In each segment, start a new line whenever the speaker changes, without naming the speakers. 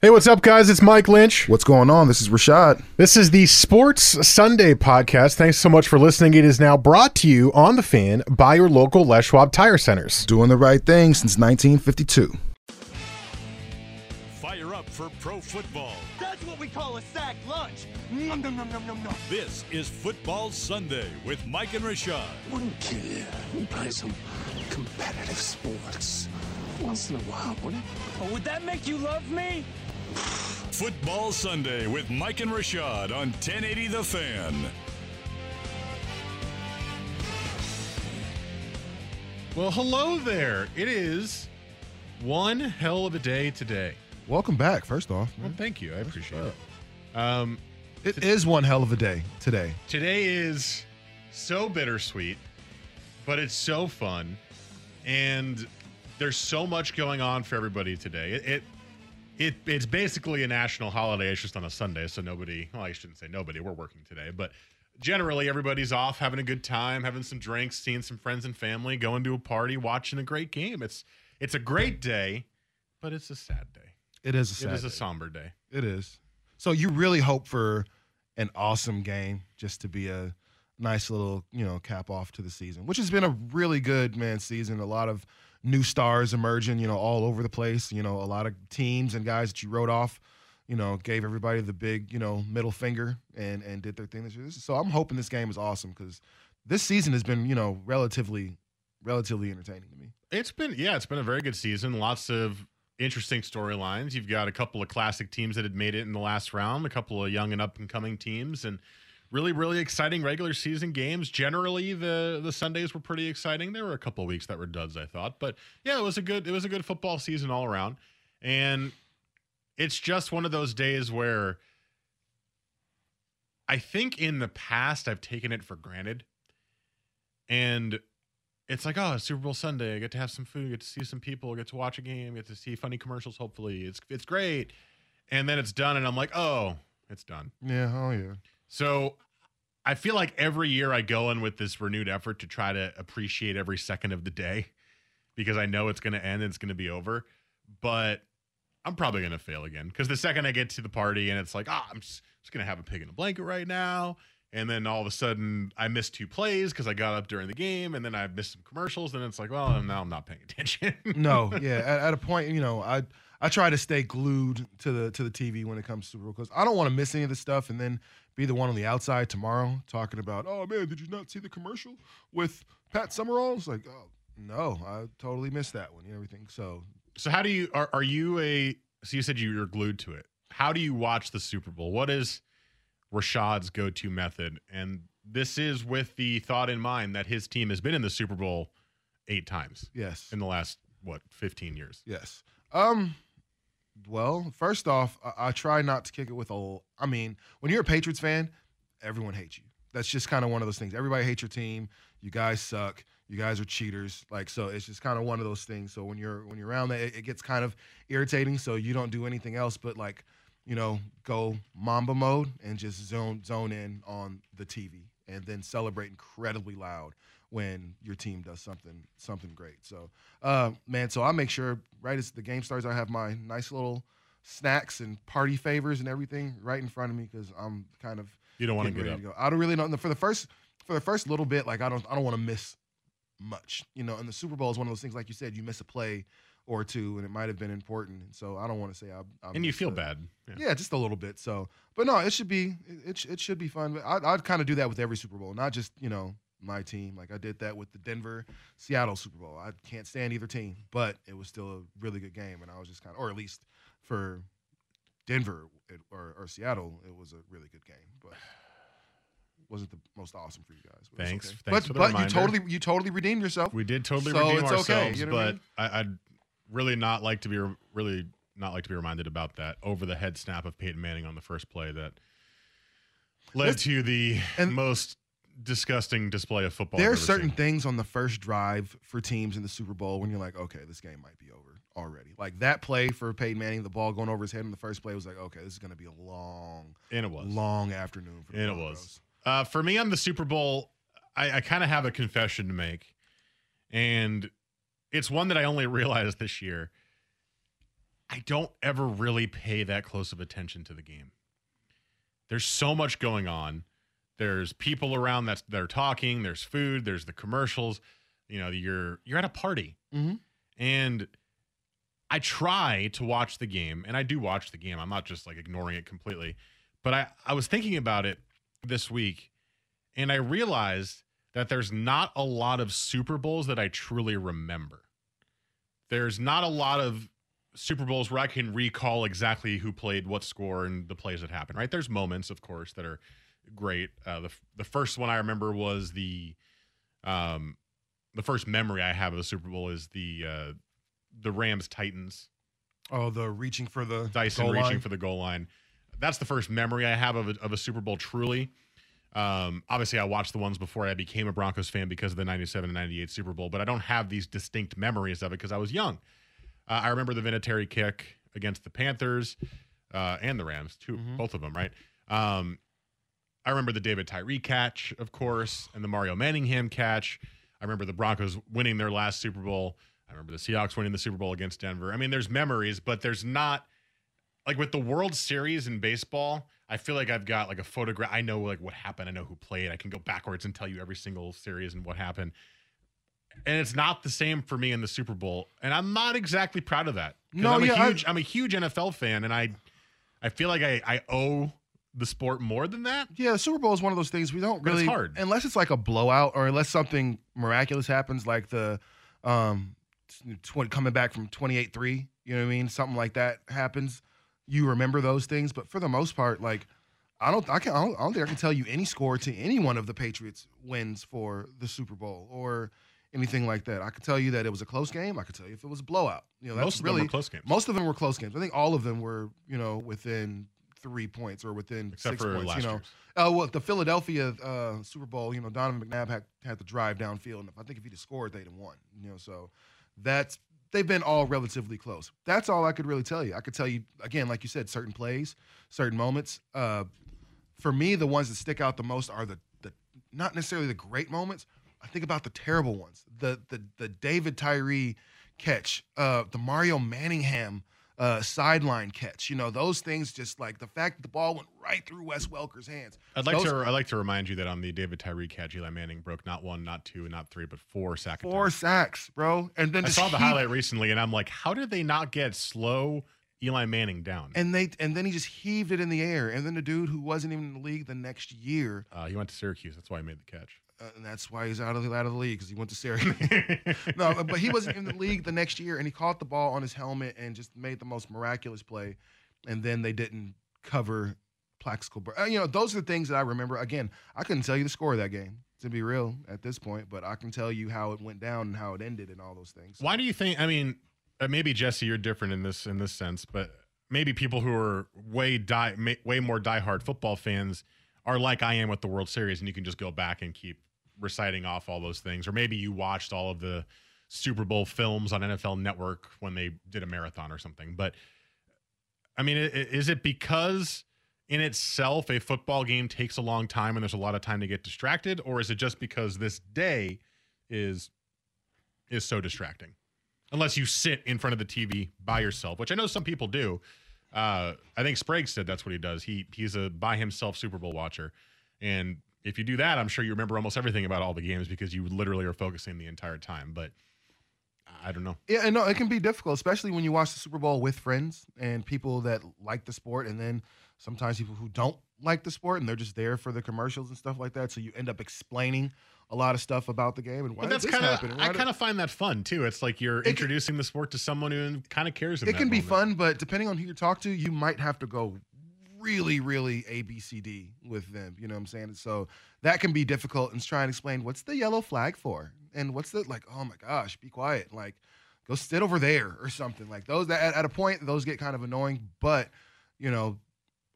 Hey, what's up, guys? It's Mike Lynch.
What's going on? This is Rashad.
This is the Sports Sunday podcast. Thanks so much for listening. It is now brought to you on the fan by your local Les Schwab Tire Centers.
Doing the right thing since 1952.
Fire up for pro football.
That's what we call a sack lunch. Nom, nom, nom, nom, nom, nom.
This is Football Sunday with Mike and Rashad.
Wouldn't kill you. We play some competitive sports once in a while, wouldn't it?
Oh, would that make you love me?
Football Sunday with Mike and Rashad on 1080 The Fan.
Well, hello there. It is one hell of a day today.
Welcome back, first off.
Well, thank you. I appreciate it. Um,
It is one hell of a day today.
today is so bittersweet, but it's so fun, and there's so much going on for everybody today. It, it, it it's basically a national holiday. It's just on a Sunday, so nobody. Well, I shouldn't say nobody. We're working today, but generally everybody's off, having a good time, having some drinks, seeing some friends and family, going to a party, watching a great game. It's it's a great day, but it's a sad day.
It is a sad
it is a
day.
somber day.
It is. So you really hope for an awesome game just to be a nice little, you know, cap off to the season, which has been a really good man season. A lot of new stars emerging, you know, all over the place. You know, a lot of teams and guys that you wrote off, you know, gave everybody the big, you know, middle finger and and did their thing this year. So I'm hoping this game is awesome because this season has been, you know, relatively relatively entertaining to me.
It's been yeah, it's been a very good season. Lots of interesting storylines. You've got a couple of classic teams that had made it in the last round, a couple of young and up and coming teams, and really really exciting regular season games. Generally, the the Sundays were pretty exciting. There were a couple of weeks that were duds, I thought, but yeah, it was a good it was a good football season all around. And it's just one of those days where I think in the past I've taken it for granted. And it's like, oh, Super Bowl Sunday. I get to have some food, get to see some people, get to watch a game, get to see funny commercials. Hopefully, it's it's great. And then it's done, and I'm like, oh, it's done.
Yeah, oh yeah.
So I feel like every year I go in with this renewed effort to try to appreciate every second of the day because I know it's going to end and it's going to be over. But I'm probably going to fail again because the second I get to the party and it's like, ah, I'm just, just going to have a pig in a blanket right now. And then all of a sudden I missed two plays because I got up during the game and then I missed some commercials. And it's like, well, now I'm not paying attention.
no, yeah. At, at a point, you know, I I try to stay glued to the to the TV when it comes to Super Bowl because I don't want to miss any of this stuff and then be the one on the outside tomorrow talking about, oh man, did you not see the commercial with Pat Summerall? It's like, oh no, I totally missed that one and everything. So
So how do you are are you a so you said you were glued to it. How do you watch the Super Bowl? What is Rashad's go-to method? And this is with the thought in mind that his team has been in the Super Bowl 8 times
yes,
in the last what, 15 years.
yes. Um, well, first off, I, I try not to kick it with a. I mean, when you're a Patriots fan, everyone hates you. That's just kind of one of those things. Everybody hates your team. You guys suck. You guys are cheaters. Like so, it's just kind of one of those things. So when you're when you're around that, it, it gets kind of irritating. So you don't do anything else but like, you know, go Mamba mode and just zone zone in on the TV and then celebrate incredibly loud when your team does something something great. So, uh, man, so I make sure right as the game starts, I have my nice little snacks and party favors and everything right in front of me because I'm kind of
You don't want to get up.
go. I don't really know for the first for the first little bit. Like I don't I don't want to miss much. You know, and the Super Bowl is one of those things. Like you said, you miss a play or two, and it might have been important. And so I don't want to say I. I
And you feel
a-
bad. Yeah.
Yeah, just a little bit. So, but no, it should be it it, it should be fun. But I, I'd kind of do that with every Super Bowl, not just you know my team. Like I did that with the Denver Seattle Super Bowl. I can't stand either team, but it was still a really good game, and I was just kind of, or at least for Denver it, or, or Seattle, it was a really good game, but. Wasn't the most awesome for you guys. but
Thanks-
okay.
thanks
but
for the
but
reminder.
you totally you totally redeemed yourself.
We did totally
So
redeem
it's okay,
ourselves,
you know what I
but
mean?
I, I'd really not like to be really not like to be reminded about that over the head snap of Peyton Manning on the first play that led to the
and-
most disgusting display of football.
There are certain
seen.
things on the first drive for teams in the Super Bowl when you're like, okay, this game might be over already. Like that play for Peyton Manning, the ball going over his head in the first play was like, okay, this is going to be a long,
and it was
long afternoon for the
and it was. Uh, for me on the Super Bowl, I, I kind of have a confession to make, and it's one that I only realized this year. I don't ever really pay that close of attention to the game. There's so much going on. There's people around that they're talking. There's food. There's the commercials. You know, you're you're at a party,
Mhm.
and I try to watch the game, and I do watch the game. I'm not just like ignoring it completely, but I I was thinking about it this week, and I realized that there's not a lot of Super Bowls that I truly remember. There's not a lot of Super Bowls where I can recall exactly who played what score and the plays that happened. Right? There's moments, of course, that are great. Uh, the the first one I remember was the um the first memory I have of the Super Bowl is the uh the Rams Titans
Oh, the reaching for the
Dyson reaching
line.
for the goal line. That's the first memory I have of a, of a Super Bowl truly. Um, obviously, I watched the ones before I became a Broncos fan because of the 97 and 98 Super Bowl, but I don't have these distinct memories of it because I was young. Uh, I remember the Vinatieri kick against the Panthers uh, and the Rams, 2
Mm-hmm.
both of them, right? Um, I remember the David Tyree catch, of course, and the Mario Manningham catch. I remember the Broncos winning their last Super Bowl. I remember the Seahawks winning the Super Bowl against Denver. I mean, there's memories, but there's not like with the World Series in baseball. I feel like I've got like a photograph. I know like what happened. I know who played. I can go backwards and tell you every single series and what happened. And it's not the same for me in the Super Bowl, and I'm not exactly proud of that.
No,
I'm a
yeah, I-
I'm a huge NFL fan, and I, I feel like I, I owe the sport more than that.
Yeah, the Super Bowl is one of those things we don't really
hard.
unless it's like a blowout or unless something miraculous happens, like the um tw- coming back from twenty eight three. You know what I mean? Something like that happens. You remember those things, but for the most part, like I don't, I can, I don't, I don't think I can tell you any score to any one of the Patriots wins for the Super Bowl or anything like that. I can tell you that it was a close game. I could tell you if it was a blowout. You know, that's
Most of them
really
were close games.
Most of them were close games. I think all of them were, you know, within three points or within
Except
six points. you know,
year's.
uh, well, the Philadelphia uh, Super Bowl, you know, Donovan McNabb had, had to drive downfield, and I think if he'd have scored, they'd have won. You know, so that's they've been all relatively close. That's all I could really tell you. I could tell you again, like you said, certain plays, certain moments. Uh, for me, the ones that stick out the most are the the not necessarily the great moments. I think about the terrible ones. The the the David Tyree catch, uh, the Mario Manningham uh, sideline catch. You know, those things just like the fact that the ball went right through Wes Welker's hands.
I'd like
Those-
to. I'd like to remind you that on the David Tyree catch, Eli Manning broke not one, not two, not three, but four sack
Four
attempts.
sacks, bro. And then
I saw the
heave-
highlight recently, and I'm like, how did they not get slow Eli Manning down?
And they and then he just heaved it in the air. And then the dude who wasn't even in the league the next year,
Uh, he went to Syracuse. That's why he made the catch.
Uh, and that's why he's out of the out of the league because he went to Syracuse. no, but he wasn't in the league the next year, and he caught the ball on his helmet and just made the most miraculous play. And then they didn't cover Plaxico. Uh, you know, those are the things that I remember. Again, I couldn't tell you the score of that game to be real at this point, but I can tell you how it went down and how it ended and all those things.
Why do you think? I mean, uh, maybe Jesse, you're different in this in this sense, but maybe people who are way die way more diehard football fans are like I am with the World Series, and you can just go back and keep reciting off all those things, or maybe you watched all of the Super Bowl films on NFL Network when they did a marathon or something. But I mean, is it because in itself a football game takes a long time and there's a lot of time to get distracted, or is it just because this day is is so distracting? Unless you sit in front of the TV by yourself, which I know some people do. Uh, I think Sprague said that's what he does. He he's a by himself Super Bowl watcher, and if you do that, I'm sure you remember almost everything about all the games because you literally are focusing the entire time. But I don't know.
Yeah, and no, it can be difficult, especially when you watch the Super Bowl with friends and people that like the sport, and then sometimes people who don't like the sport and they're just there for the commercials and stuff like that. So you end up explaining a lot of stuff about the game and why
But that's kind of I kind of find that fun too. It's like you're
can-
introducing the sport to someone who kind of cares.
It can be fun, but depending on who you talk to, you might have to go really, really A B C D with them. You know what I'm saying? So that can be difficult and try and explain what's the yellow flag for and what's the like. Oh my gosh, be quiet. Like go sit over there or something like those. That at, at a point, those get kind of annoying. But you know,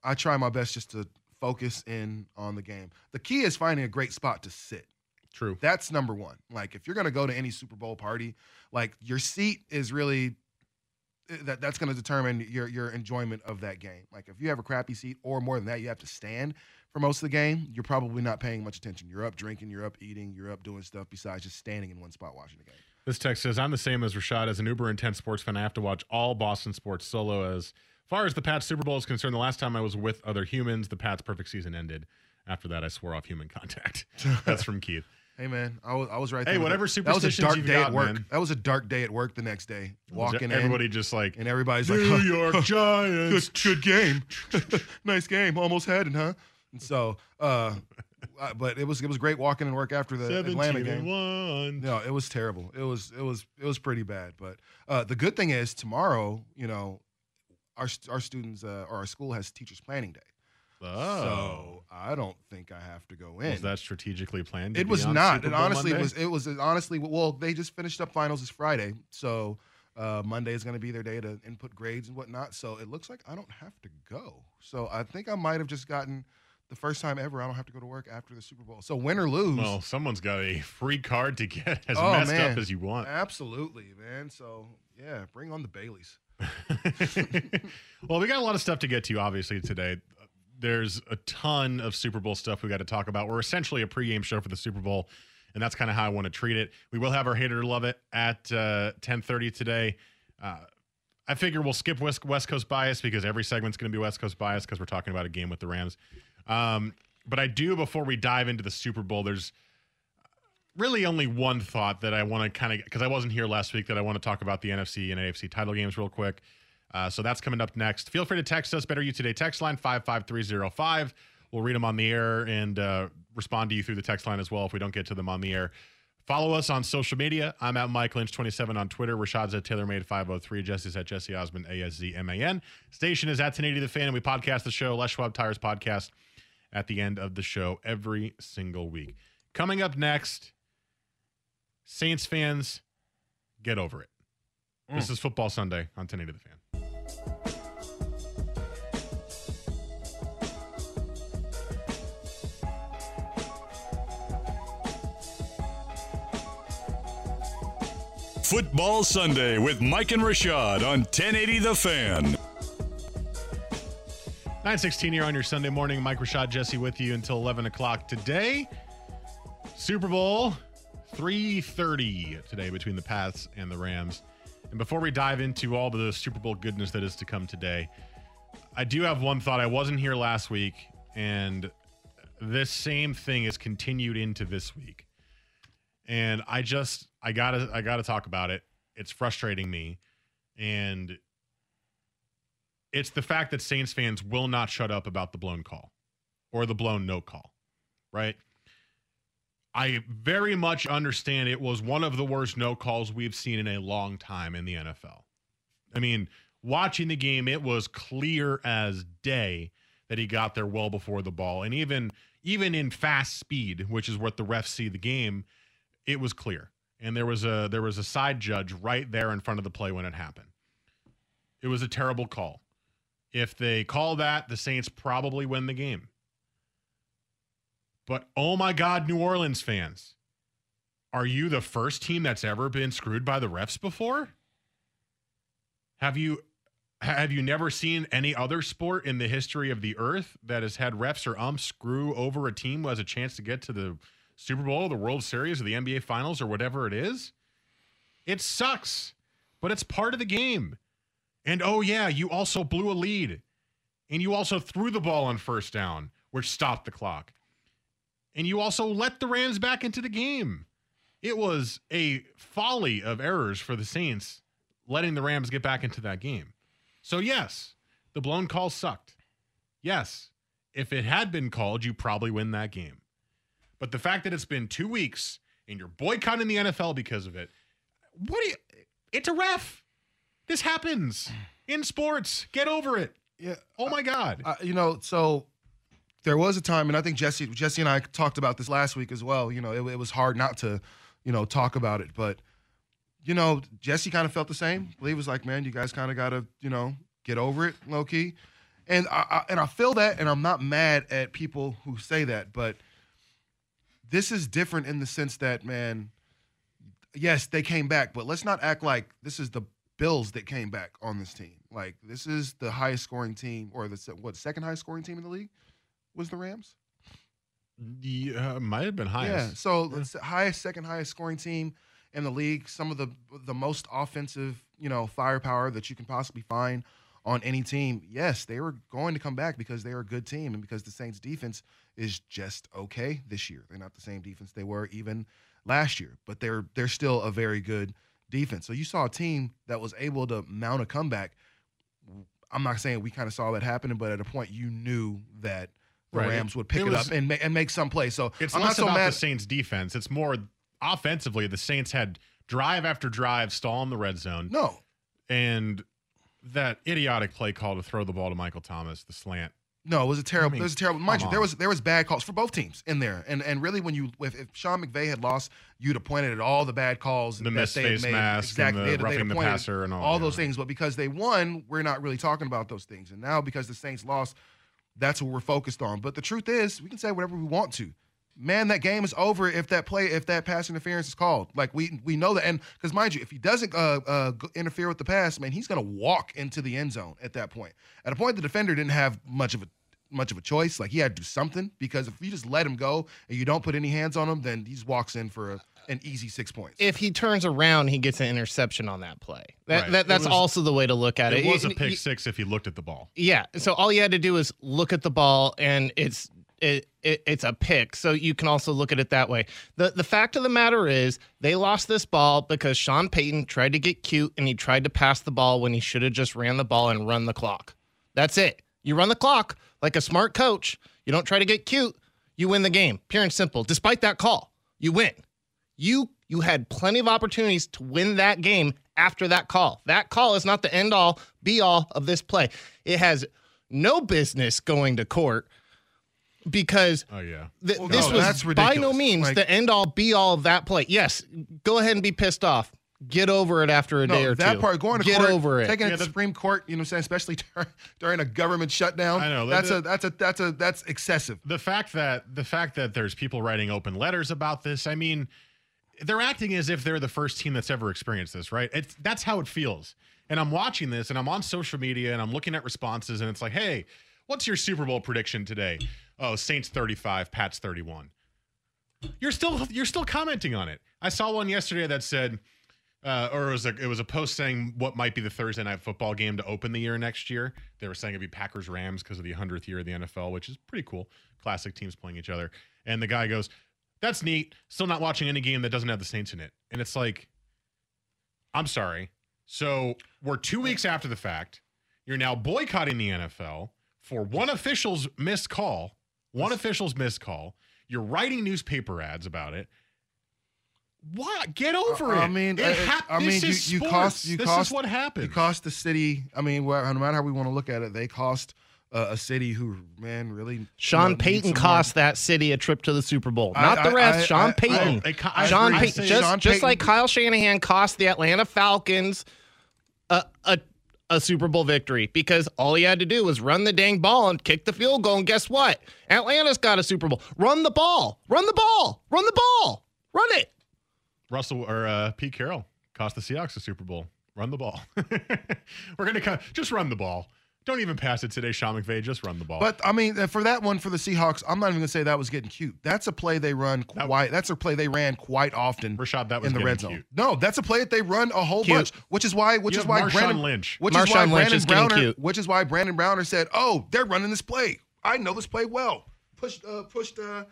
I try my best just to focus in on the game. The key is finding a great spot to sit.
True.
That's number one. Like if you're gonna go to any Super Bowl party, like your seat is really Eh, that that's gonna determine your your enjoyment of that game. Like if you have a crappy seat or more than that, you have to stand for most of the game, you're probably not paying much attention. You're up drinking, you're up eating, you're up doing stuff besides just standing in one spot watching the game.
This text says, I'm the same as Rashad. As an uber intense sports fan, I have to watch all Boston sports solo. As far as the Pats Super Bowl is concerned, the last time I was with other humans, the Pats' perfect season ended. After that, I swore off human contact. That's from Keith.
Hey man, I was I was right
Hey, whatever
that. That was a dark day
got,
at work.
man.
That was a dark day at work the next day. Walking
Everybody
in,
just like,
and everybody's
New
like, New
York Giants.
good, good game, nice game, almost had it, huh? And so, uh, but it was it was great walking in work after the Atlanta game.
one.
No, it was terrible. It was it was it was pretty bad. But uh, the good thing is tomorrow, you know, our our students uh, or our school has teachers planning day.
Oh.
So I don't think I have to go in.
was that strategically planned?
it was not. It honestly
Monday?
was. It was honestly. Well, they just finished up finals this Friday, so uh, Monday is going to be their day to input grades and whatnot. So it looks like I don't have to go. So I think I might have just gotten the first time ever I don't have to go to work after the Super Bowl. So win or lose,
Well, someone's got a free card to get as
Oh,
messed
man.
up as you want.
absolutely, man. So yeah, bring on the Baileys.
well, we got a lot of stuff to get to, obviously, today. There's a ton of Super Bowl stuff we got to talk about. We're essentially a pregame show for the Super Bowl, and that's kind of how I want to treat it. We will have our hater love it at uh, 10:30 today. Uh, I figure we'll skip West, West Coast bias because every segment's going to be West Coast bias because we're talking about a game with the Rams. Um, but I do, before we dive into the Super Bowl, there's really only one thought that I want to kind of because I wasn't here last week that I want to talk about the NFC and AFC title games real quick. Uh, so that's coming up next. Feel free to text us. Better You Today text line 55305. We'll read them on the air and uh, respond to you through the text line as well if we don't get to them on the air. Follow us on social media. I'm at Mike Lynch27 on Twitter. Rashad's at TaylorMade503. Jesse's at Jesse Osmond, A-S-Z-M-A-N. Station is at 1080 The Fan, and we podcast the show, Les Schwab Tires Podcast, at the end of the show every single week. Coming up next, Saints fans, get over it. This is Football Sunday on 1080 The Fan.
Football Sunday with Mike and Rashad on 1080 The Fan.
916 here on your Sunday morning. Mike Rashad Jesse with you until 11 o'clock today. Super Bowl 330 today between the Pats and the Rams. And before we dive into all the Super Bowl goodness that is to come today, I do have one thought. I wasn't here last week, and this same thing is continued into this week. And I just I gotta I gotta talk about it. It's frustrating me. And it's the fact that Saints fans will not shut up about the blown call or the blown no call, right? I very much understand it was one of the worst no calls we've seen in a long time in the NFL. I mean, watching the game, it was clear as day that he got there well before the ball. And even even in fast speed, which is what the refs see the game, it was clear. And there was a there was a side judge right there in front of the play when it happened. It was a terrible call. If they call that, the Saints probably win the game. But oh my God, New Orleans fans, are you the first team that's ever been screwed by the refs before? Have you have you never seen any other sport in the history of the earth that has had refs or umps screw over a team who has a chance to get to the Super Bowl, the World Series, or the NBA Finals, or whatever it is? It sucks, but it's part of the game. And oh, yeah, you also blew a lead. And you also threw the ball on first down, which stopped the clock. And you also let the Rams back into the game. It was a folly of errors for the Saints letting the Rams get back into that game. So, yes, the blown call sucked. Yes, if it had been called, you probably win that game. But the fact that it's been two weeks and you're boycotting the NFL because of it, what do you? It's a ref. This happens in sports. Get over it.
Yeah.
Oh my God.
Uh, you know, so there was a time, and I think Jesse, Jesse and I talked about this last week as well. You know, it, it was hard not to, you know, talk about it, but you know, Jesse kind of felt the same. Lee was like, "Man, you guys kind of got to, you know, get over it, low key." And I, I and I feel that, and I'm not mad at people who say that, but this is different in the sense that, man, yes, they came back, but let's not act like this is the Bills that came back on this team. Like this is the highest scoring team, or the what second highest scoring team in the league was the Rams.
Yeah, uh, might have been highest.
Yeah, so the highest, second highest scoring team, in the league, some of the the most offensive, you know, firepower that you can possibly find on any team. Yes, they were going to come back because they are a good team and because the Saints defense is just okay this year. They're not the same defense they were even last year, but they're they're still a very good defense. So you saw a team that was able to mount a comeback. I'm not saying we kind of saw that happening, but at a point you knew that the
Right.
Rams would pick it,
was-
up and ma- and make some play. So
It's
I'm
less
not so
about
mad.
the Saints defense. It's more offensively. The Saints had drive after drive stall in the red zone.
no,
And that idiotic play call to throw the ball to Michael Thomas, the slant.
No, it was a terrible.
mean,
there was a terrible. Mind
come
you, there was there was bad calls for both teams in there, and and really when you if, if Sean McVay had lost, you'd have pointed at all the bad calls
The missed face
made.
mask
exactly,
and the
they'd- they'd
roughing the passer and all,
all
yeah.
those things. But because they won, we're not really talking about those things. And now because the Saints lost, that's what we're focused on. But the truth is, we can say whatever we want to. Man, that game is over if that play, if that pass interference is called. Like we we know that, and because mind you, if he doesn't uh, uh, interfere with the pass, man, he's gonna walk into the end zone at that point. At a point, the defender didn't have much of a much of a choice. Like he had to do something because if you just let him go and you don't put any hands on him, then he just walks in for a, an easy six points.
If he turns around, he gets an interception on that play. That,
Right.
that that's
was-
also the way to look at it.
It was a pick
y-
six if he looked at the ball.
Yeah. So all you had to do is look at the ball, and it's it, it it's a pick. So you can also look at it that way. the The fact of the matter is, they lost this ball because Sean Payton tried to get cute and he tried to pass the ball when he should have just ran the ball and run the clock. That's it. You run the clock like a smart coach. You don't try to get cute. You win the game. Pure and simple. Despite that call, you win. You you had plenty of opportunities to win that game after that call. That call is not the end all be all of this play. It has no business going to court because
Oh yeah.
th-
Well,
this
no,
was
that's
by no means
Like-
the end all be all of that play. Yes, go ahead and be pissed off. Get over it after a day or
that
two.
part going to
Get
court,
over it.
taking
Yeah,
it to
the-
Supreme Court. You know, what I'm saying especially during, during a government shutdown.
I know,
that's
the-
a that's a that's a that's excessive.
the fact that the fact that there's people writing open letters about this i mean they're acting as if they're the first team that's ever experienced this right it's that's how it feels and i'm watching this and i'm on social media and i'm looking at responses and it's like hey what's your super bowl prediction today oh saints 35 pats 31 you're still you're still commenting on it i saw one yesterday that said uh, or it was a it was a post saying what might be the Thursday night football game to open the year next year. They were saying it'd be Packers Rams because of the hundredth year of the NFL, which is pretty cool. Classic teams playing each other. And the guy goes, "That's neat. Still not watching any game that doesn't have the Saints in it." And it's like, I'm sorry. So we're two weeks after the fact. You're now boycotting the NFL for one official's missed call. One official's missed call. You're writing newspaper ads about it. What? Get over it.
I mean,
It
I- I mean,
this
you-
is
you cost- you
this
cost-
is what happens.
You cost the city. I mean, no matter how we want to look at it, they cost uh, a city who, man, really. you
Sean
know,
Payton cost that city a trip to the Super Bowl.
I-
Not the rest.
I-
Sean Payton.
I- I- I
Sean
agree.
Payton. Just,
Sean
just
Payton-
like Kyle Shanahan cost the Atlanta Falcons a, a a Super Bowl victory because all he had to do was run the dang ball and kick the field goal. And guess what? Atlanta's got a Super Bowl. Run the ball. Run the ball. Run the ball. Run it.
Russell or uh, Pete Carroll cost the Seahawks a Super Bowl. Run the ball. We're gonna just run the ball. Don't even pass it today, Sean McVay. Just run the ball.
But I mean, uh, for that one for the Seahawks, I'm not even gonna say that was getting cute. That's a play they run
That-
quite. That's a play they ran quite often.
Rashad, that was
in the red zone.
cute.
No, that's a play that they run a whole
Cute.
bunch, which is why, which
You
is why
Marshawn
Brandon
Lynch.
which is why
Lynch
Brandon
is
Browner,
cute.
which is why Brandon Browner said, "Oh, they're running this play. I know this play well." Pushed, uh, pushed, uh,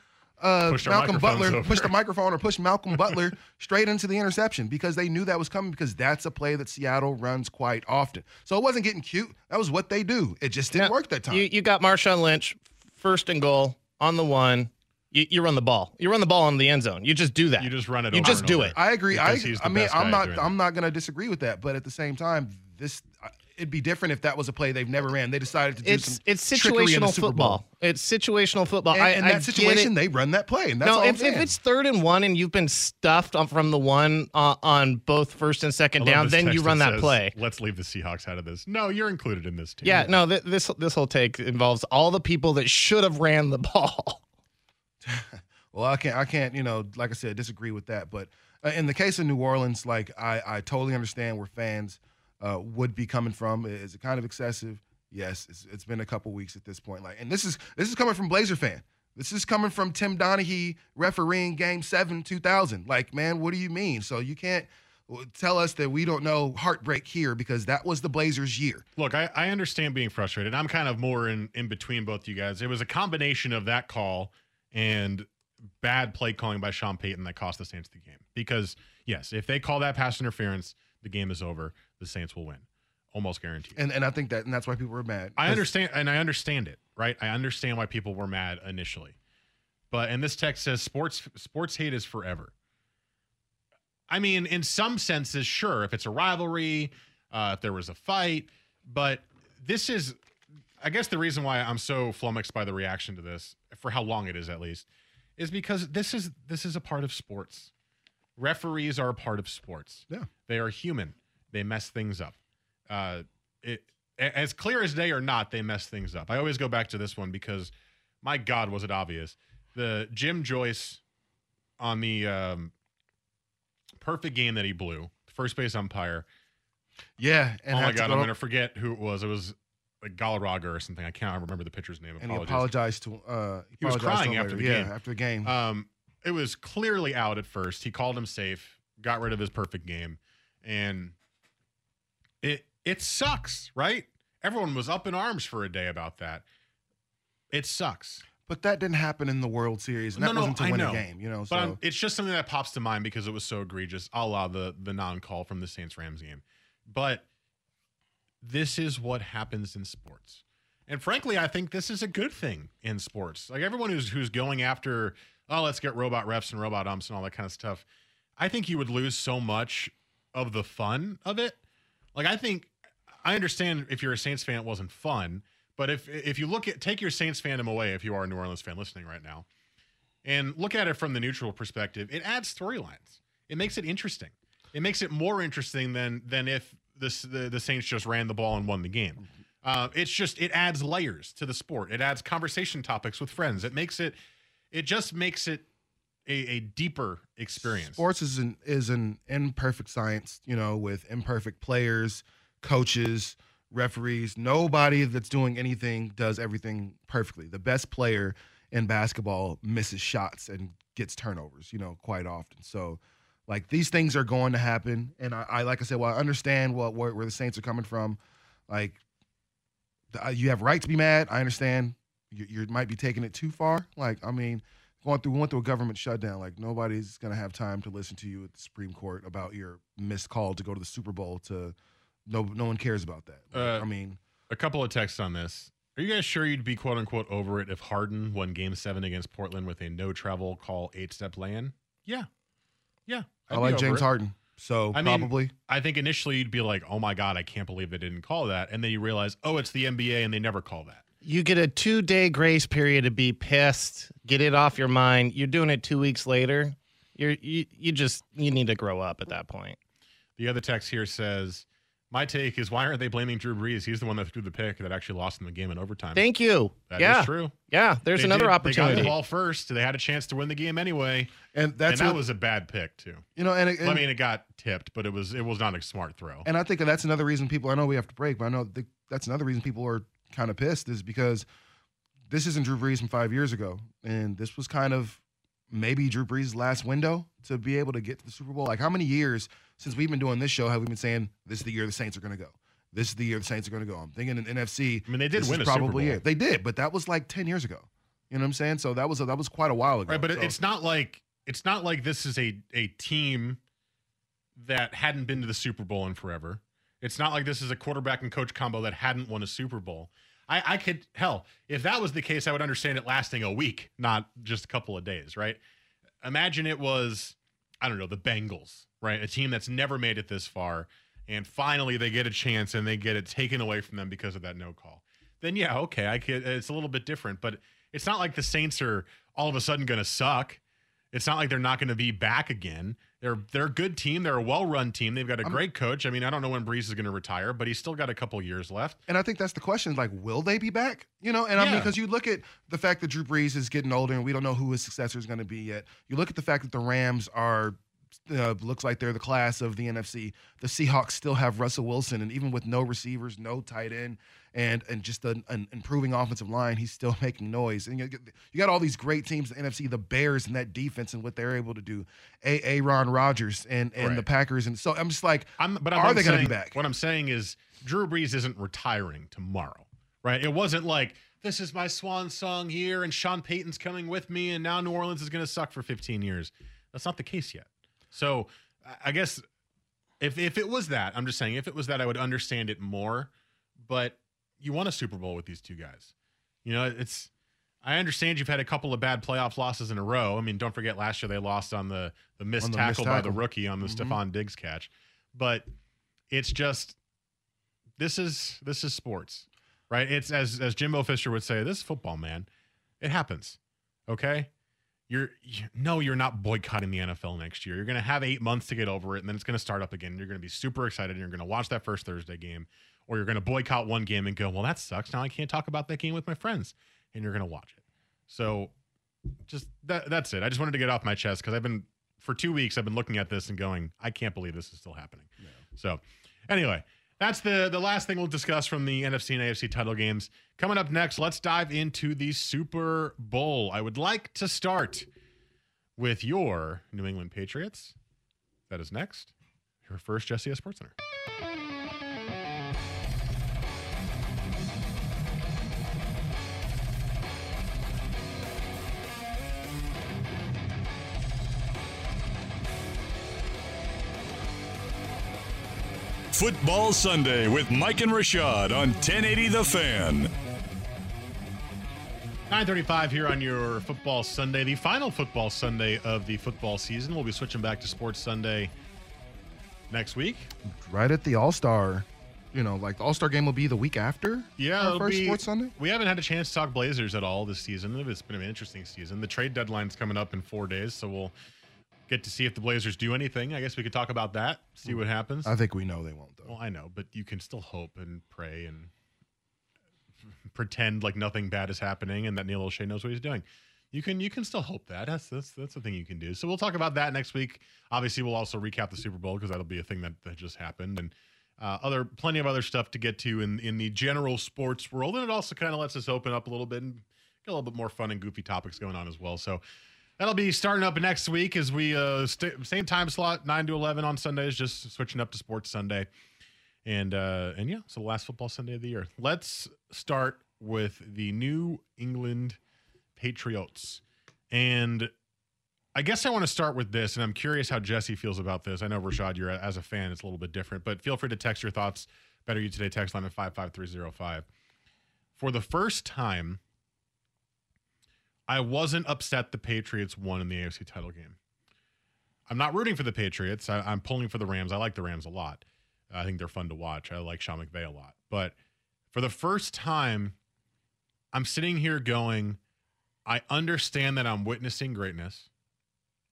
uh, Malcolm Butler,
over.
pushed the microphone or pushed Malcolm Butler straight into the interception because they knew that was coming because that's a play that Seattle runs quite often. So it wasn't getting cute. That was what they do. It just didn't
Now,
work that time.
You, you got Marshawn Lynch first and goal on the one. You, you run the ball. You run the ball in the end zone. You just do that.
you just run it.
You
over
just
and
do
over.
it.
I agree. I,
Because he's the
I mean, I'm not. I'm not going to disagree with that. But at the same time, this it'd be different if that was a play they've never ran. They decided to do
it's
some
it's
trickery in the
situational
Super
football.
Bowl.
It's situational football.
And,
I,
in
I
that
get
situation, they run that play, and that's
no,
all
if, if it's third and one and you've been stuffed on, from the one uh, on both first and second down, then you
text
run that
says,
play.
Let's leave the Seahawks out of this. No, you're included in this team.
Yeah, no, th- this this whole take involves all the people that should have ran the ball.
Well, I can't, I can't, you know, like I said, disagree with that. But uh, in the case of New Orleans, like I, I totally understand where fans uh, would be coming from. Is it kind of excessive? Yes, it's, it's been a couple weeks at this point. Like, and this is this is coming from Blazer fan. This is coming from Tim Donaghy refereeing Game Seven, 2000. Like, man, what do you mean? So you can't tell us that we don't know heartbreak here because that was the Blazers' year.
Look, I, I understand being frustrated. I'm kind of more in, in between both you guys. It was a combination of that call and bad play calling by Sean Payton that cost the Saints the game. Because, yes, if they call that pass interference, the game is over. The Saints will win. Almost guaranteed.
And and I think that and that's why people were mad.
I understand, and I understand it, right? I understand why people were mad initially, but and this text says sports sports hate is forever. I mean, in some senses, sure, if it's a rivalry, uh, if there was a fight, but this is, I guess, the reason why I'm so flummoxed by the reaction to this, for how long it is at least, is because this is this is a part of sports. Referees are a part of sports.
Yeah.
they are human. They mess things up. Uh, it as clear as day or not, they mess things up. I always go back to this one because, my God, was it obvious? The Jim Joyce on the um, perfect game that he blew, first base umpire.
Yeah. And
oh my God,
go-
I'm gonna forget who it was. It was like Galarraga or something. I can't remember the pitcher's name.
and he apologized to uh
He was
apologized to
crying after the
yeah,
game.
after the game.
Um, it was clearly out at first. He called him safe, got rid of his perfect game, and it it sucks, right? Everyone was up in arms for a day about that. It sucks.
but that didn't happen in the World Series. And
No,
that
no,
wasn't to
I
win
know.
a game, you know.
But
So
I'm, it's just something that pops to mind because it was so egregious. I'll allow the the non call from the Saints Rams game, but this is what happens in sports, and frankly, I think this is a good thing in sports. Like everyone who's who's going after, oh, let's get robot refs and robot umps and all that kind of stuff. I think you would lose so much of the fun of it. Like I think I understand if you're a Saints fan, it wasn't fun. But if if you look at take your Saints fandom away, if you are a New Orleans fan listening right now, and look at it from the neutral perspective, it adds storylines. It makes it interesting. It makes it more interesting than than if this the, the Saints just ran the ball and won the game. Uh, it's just it adds layers to the sport. It adds conversation topics with friends. It makes it it just makes it a, a deeper experience.
sports is an is an imperfect science, you know, with imperfect players, coaches, referees. Nobody that's doing anything does everything perfectly. The best player in basketball misses shots and gets turnovers, you know, quite often. So like these things are going to happen. And I, I like I said, well, I understand what where, where the Saints are coming from. Like the- uh, you have right to be mad. I understand you, you might be taking it too far. Like, I mean, going through went through a government shutdown. Like nobody's gonna have time to listen to you at the Supreme Court about your missed call to go to the Super Bowl. To no, no one cares about that. Like,
Uh,
I mean,
a couple of texts on this. Are you guys sure you'd be quote unquote over it if Harden won game seven against Portland with a no travel call eight step lay in? Yeah. Yeah.
I
I'd be
like James
it.
Harden, so
I mean,
probably.
I think initially you'd be like, oh my God, I can't believe they didn't call that. And then you realize, oh, it's the NBA and they never call that.
You get a two day grace period to be pissed, get it off your mind. You're doing it two weeks later. You're you, you just you need to grow up at that point.
The other text here says, my take is why aren't they blaming Drew Brees? He's the one that threw the pick that actually lost them the game in overtime.
Thank you.
That is
yeah,
true.
yeah. There's
They
another
did- They got
opportunity.
the ball first. They had a chance to win the game anyway.
And that's
and that
what,
was a bad pick too.
you know, and, and
I mean, it got tipped, but it was it was not a smart throw.
And I think that that's another reason people. I know we have to break, but I know th- that's another reason people are kind of pissed is because this isn't Drew Brees from five years ago, and this was kind of maybe Drew Brees' last window to be able to get to the Super Bowl. Like, how many years since we've been doing this show have we been saying this is the year the Saints are going to go? This is the year the Saints are going to go. I'm thinking in NFC.
I mean, they did win a
probably
Bowl.
it. They did, but that was like ten years ago. You know what I'm saying? So that was that was quite a while ago.
Right, but
So-
it's not like it's not like this is a a team that hadn't been to the Super Bowl in forever. It's not like this is a quarterback and coach combo that hadn't won a Super Bowl. I, I could hell if that was the case, I would understand it lasting a week, not just a couple of days. Right? Imagine it was I don't know the Bengals, right? A team that's never made it this far, and finally they get a chance and they get it taken away from them because of that no call. Then yeah, okay, I could. It's a little bit different, but it's not like the Saints are all of a sudden going to suck. It's not like they're not going to be back again. They're they're a good team. They're a well-run team. They've got a great coach. I mean, I don't know when Brees is going to retire, but he's still got a couple years left.
And I think that's the question: like, will they be back? You know, and I mean, because you look at the fact that Drew Brees is getting older, and we don't know who his successor is going to be yet. You look at the fact that the Rams are. Uh, looks like they're the class of the NFC. The Seahawks still have Russell Wilson, and even with no receivers, no tight end, and and just an, an improving offensive line, he's still making noise. And you, you got all these great teams, the NFC, the Bears, and that defense and what they're able to do. A. Aaron Rodgers and and the Packers, and so I'm just like,
I'm, but I'm,
are
I'm
they going to be back?
What I'm saying is Drew Brees isn't retiring tomorrow, right? It wasn't like this is my swan song year and Sean Payton's coming with me and now New Orleans is going to suck for 15 years. That's not the case yet. So I- I guess if if it was that, I'm just saying if it was that, I would understand it more. But you won a Super Bowl with these two guys. You know, it's. I understand you've had a couple of bad playoff losses in a row. I mean, don't forget last year they lost on the the missed
On the
tackle
missed
by the rookie on the
Mhm.
Stefon Diggs catch. But it's just this is this is sports, right? It's as as Jimbo Fisher would say, this is football, man. It happens. Okay? You're you, no, you're not boycotting the NFL next year. You're going to have 8 months to get over it and then it's going to start up again. You're going to be super excited and you're going to watch that first Thursday game or you're going to boycott one game and go, "Well, that sucks. Now I can't talk about that game with my friends." And you're going to watch it. So just that that's it. I just wanted to get off my chest cuz I've been for 2 weeks I've been looking at this and going, "I can't believe this is still happening." So, anyway, that's the the last thing we'll discuss from the NFC and AFC title games. Coming up next, let's dive into the Super Bowl. I would like to start with your New England Patriots. That is next. Your first Jesse S Sports Center.
Football Sunday with Mike and Rashad on 1080 The Fan.
935 here on your football Sunday, the final football Sunday of the football season. We'll be switching back to Sports Sunday next week.
right at the All Star, you know, like the All Star game will be the week after.
Yeah,
our first
be-
Sports Sunday.
We haven't had a chance to talk Blazers at all this season. It's been an interesting season. The trade deadline's coming up in four days, so we'll get to see if the Blazers do anything. I guess we could talk about that, see what happens.
I think we know they won't though.
well, I know, but you can still hope and pray and pretend like nothing bad is happening and that Neil Olshey knows what he's doing. You can you can still hope that. That's that's that's the thing you can do. So we'll talk about that next week. Obviously, we'll also recap the Super Bowl because that'll be a thing that, that just happened and uh, other plenty of other stuff to get to in in the general sports world. And it also kind of lets us open up a little bit and get a little bit more fun and goofy topics going on as well. So that'll be starting up next week as we uh st- same time slot nine to eleven on Sundays, just switching up to Sports Sunday. And uh and yeah, so the last football Sunday of the year. Let's start with the New England Patriots. And I guess I want to start with this, and I'm curious how Jesse feels about this. I know Rashad, you're as a fan, it's a little bit different, but feel free to text your thoughts. Better you today text line at five five three zero five. For the first time, I wasn't upset the Patriots won in the AFC title game. I'm not rooting for the Patriots. I, I'm pulling for the Rams. I like the Rams a lot. I think they're fun to watch. I like Sean McVay a lot. But for the first time, I'm sitting here going, I understand that I'm witnessing greatness.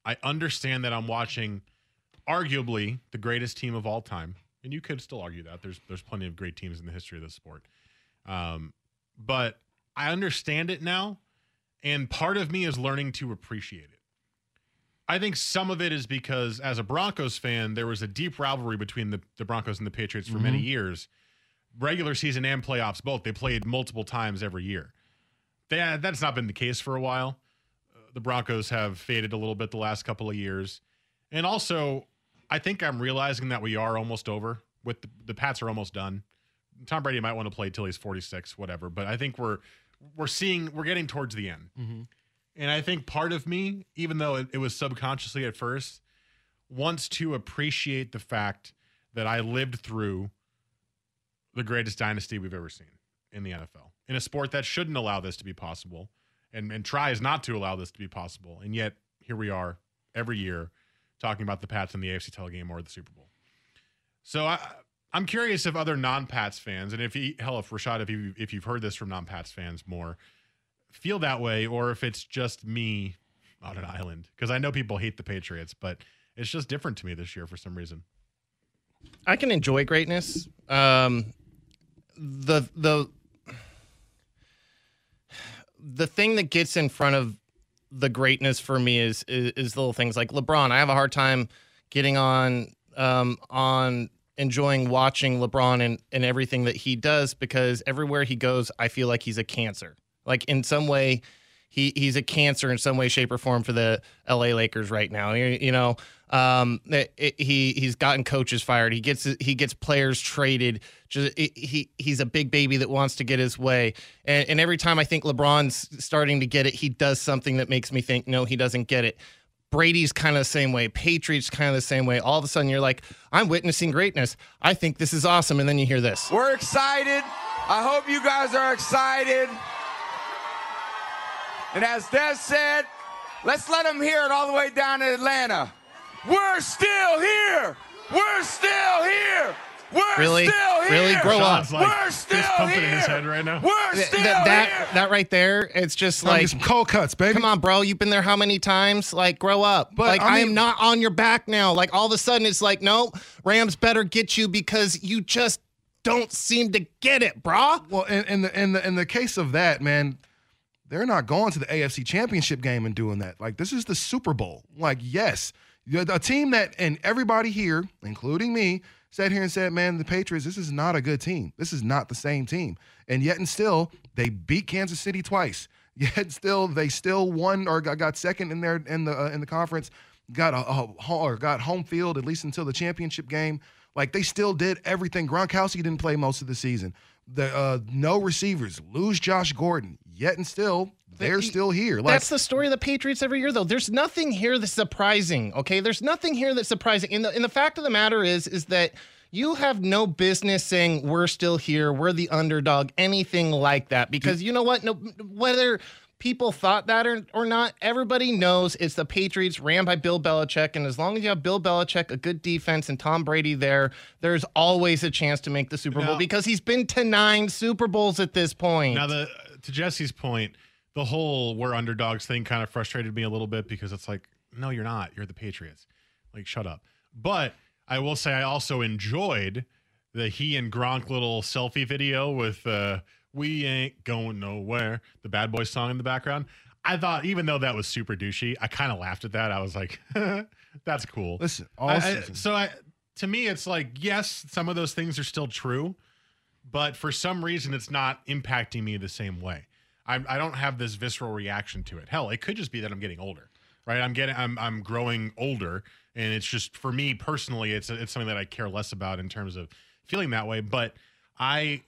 I understand that I'm watching arguably the greatest team of all time. And you could still argue that. There's there's plenty of great teams in the history of this sport. Um, but I understand it now. And part of me is learning to appreciate it. I think some of it is because as a Broncos fan, there was a deep rivalry between the, the Broncos and the Patriots for many years. Regular season and playoffs, both. They played multiple times every year. They, that's not been the case for a while. Uh, the Broncos have faded a little bit the last couple of years. And also, I think I'm realizing that we are almost over with the, the Pats are almost done. Tom Brady might want to play till he's 46, whatever. But I think we're we're seeing we're getting towards the end. Mm-hmm. And I think part of me, even though it, it was subconsciously at first, wants to appreciate the fact that I lived through the greatest dynasty we've ever seen in the NFL, in a sport that shouldn't allow this to be possible and, and tries not to allow this to be possible. And yet, here we are every year talking about the Pats in the AFC title game or the Super Bowl. So I, I'm curious if other non-Pats fans, and if he, hell, if Rashad, if you if you've heard this from non-Pats fans more, feel that way, or if it's just me on an island. Because I know people hate the Patriots, but it's just different to me this year for some reason.
I can enjoy greatness. Um, the the the thing that gets in front of the greatness for me is, is is little things like LeBron. I have a hard time getting on um, on enjoying watching LeBron and, and everything that he does because everywhere he goes, I feel like he's a cancer. Like in some way, he he's a cancer in some way, shape, or form for the LA Lakers right now. You, you know, um, it, it- he he's gotten coaches fired. He gets he gets players traded. Just it, he he's a big baby that wants to get his way. And, and every time I think LeBron's starting to get it, he does something that makes me think no, he doesn't get it. Brady's kind of the same way. Patriots kind of the same way. All of a sudden, you're like, I'm witnessing greatness. I think this is awesome. And then you hear this.
We're excited. I hope you guys are excited. And as Des said, let's let them hear it all the way down to Atlanta. We're still here. We're still here. We're
Really?
still here.
Really? Grow up.
Sean's like
We're still
fist pumping
here.
in his head right now.
We're
Th-
still
that, that
here.
that right there, it's just
Time to
like
get some cold cuts, baby.
Come on, bro. You've been there how many times? Like, grow up.
But,
like,
I
I, am not on your back now. Like, all of a sudden, it's like, no, Rams better get you because you just don't seem to get it, brah.
Well, in, in the in the in the case of that, man, they're not going to the AFC Championship game and doing that. Like this is the Super Bowl. Like yes, you're a team that and everybody here, including me, sat here and said, "Man, the Patriots, this is not a good team. This is not the same team." And yet and still, they beat Kansas City twice. Yet still, they still won or got, second in their in the uh, in the conference. Got a, a or got home field at least until the championship game. Like they still did everything. Gronkowski didn't play most of the season. The uh, no receivers, lose Josh Gordon. Yet and still, they're still here. Like
That's the story of the Patriots every year, though. There's nothing here that's surprising. Okay, there's nothing here that's surprising. And the and the fact of the matter is, is that you have no business saying we're still here, we're the underdog, anything like that. Because you know what? No, whether people thought that or, or not, everybody knows it's the Patriots ran by Bill Belichick. And as long as you have Bill Belichick, a good defense, and Tom Brady there, there's always a chance to make the Super Bowl
Now-
because he's been to nine Super Bowls at this point.
Now, the to Jesse's point, the whole we're underdogs thing kind of frustrated me a little bit because it's like, no, you're not. You're the Patriots. Like, shut up. But I will say, I also enjoyed the he and Gronk little selfie video with uh, "We Ain't Going Nowhere," the Bad Boy song in the background. I thought, even though that was super douchey, I kind of laughed at that. I was like, "That's cool."
listen, all
I- I- so I, to me, it's like yes, some of those things are still true, but for some reason, it's not impacting me the same way. I, I don't have this visceral reaction to it. Hell, it could just be that I'm getting older, right? I'm getting, I'm, I'm growing older, and it's just for me personally, it's it's something that I care less about in terms of feeling that way. But I,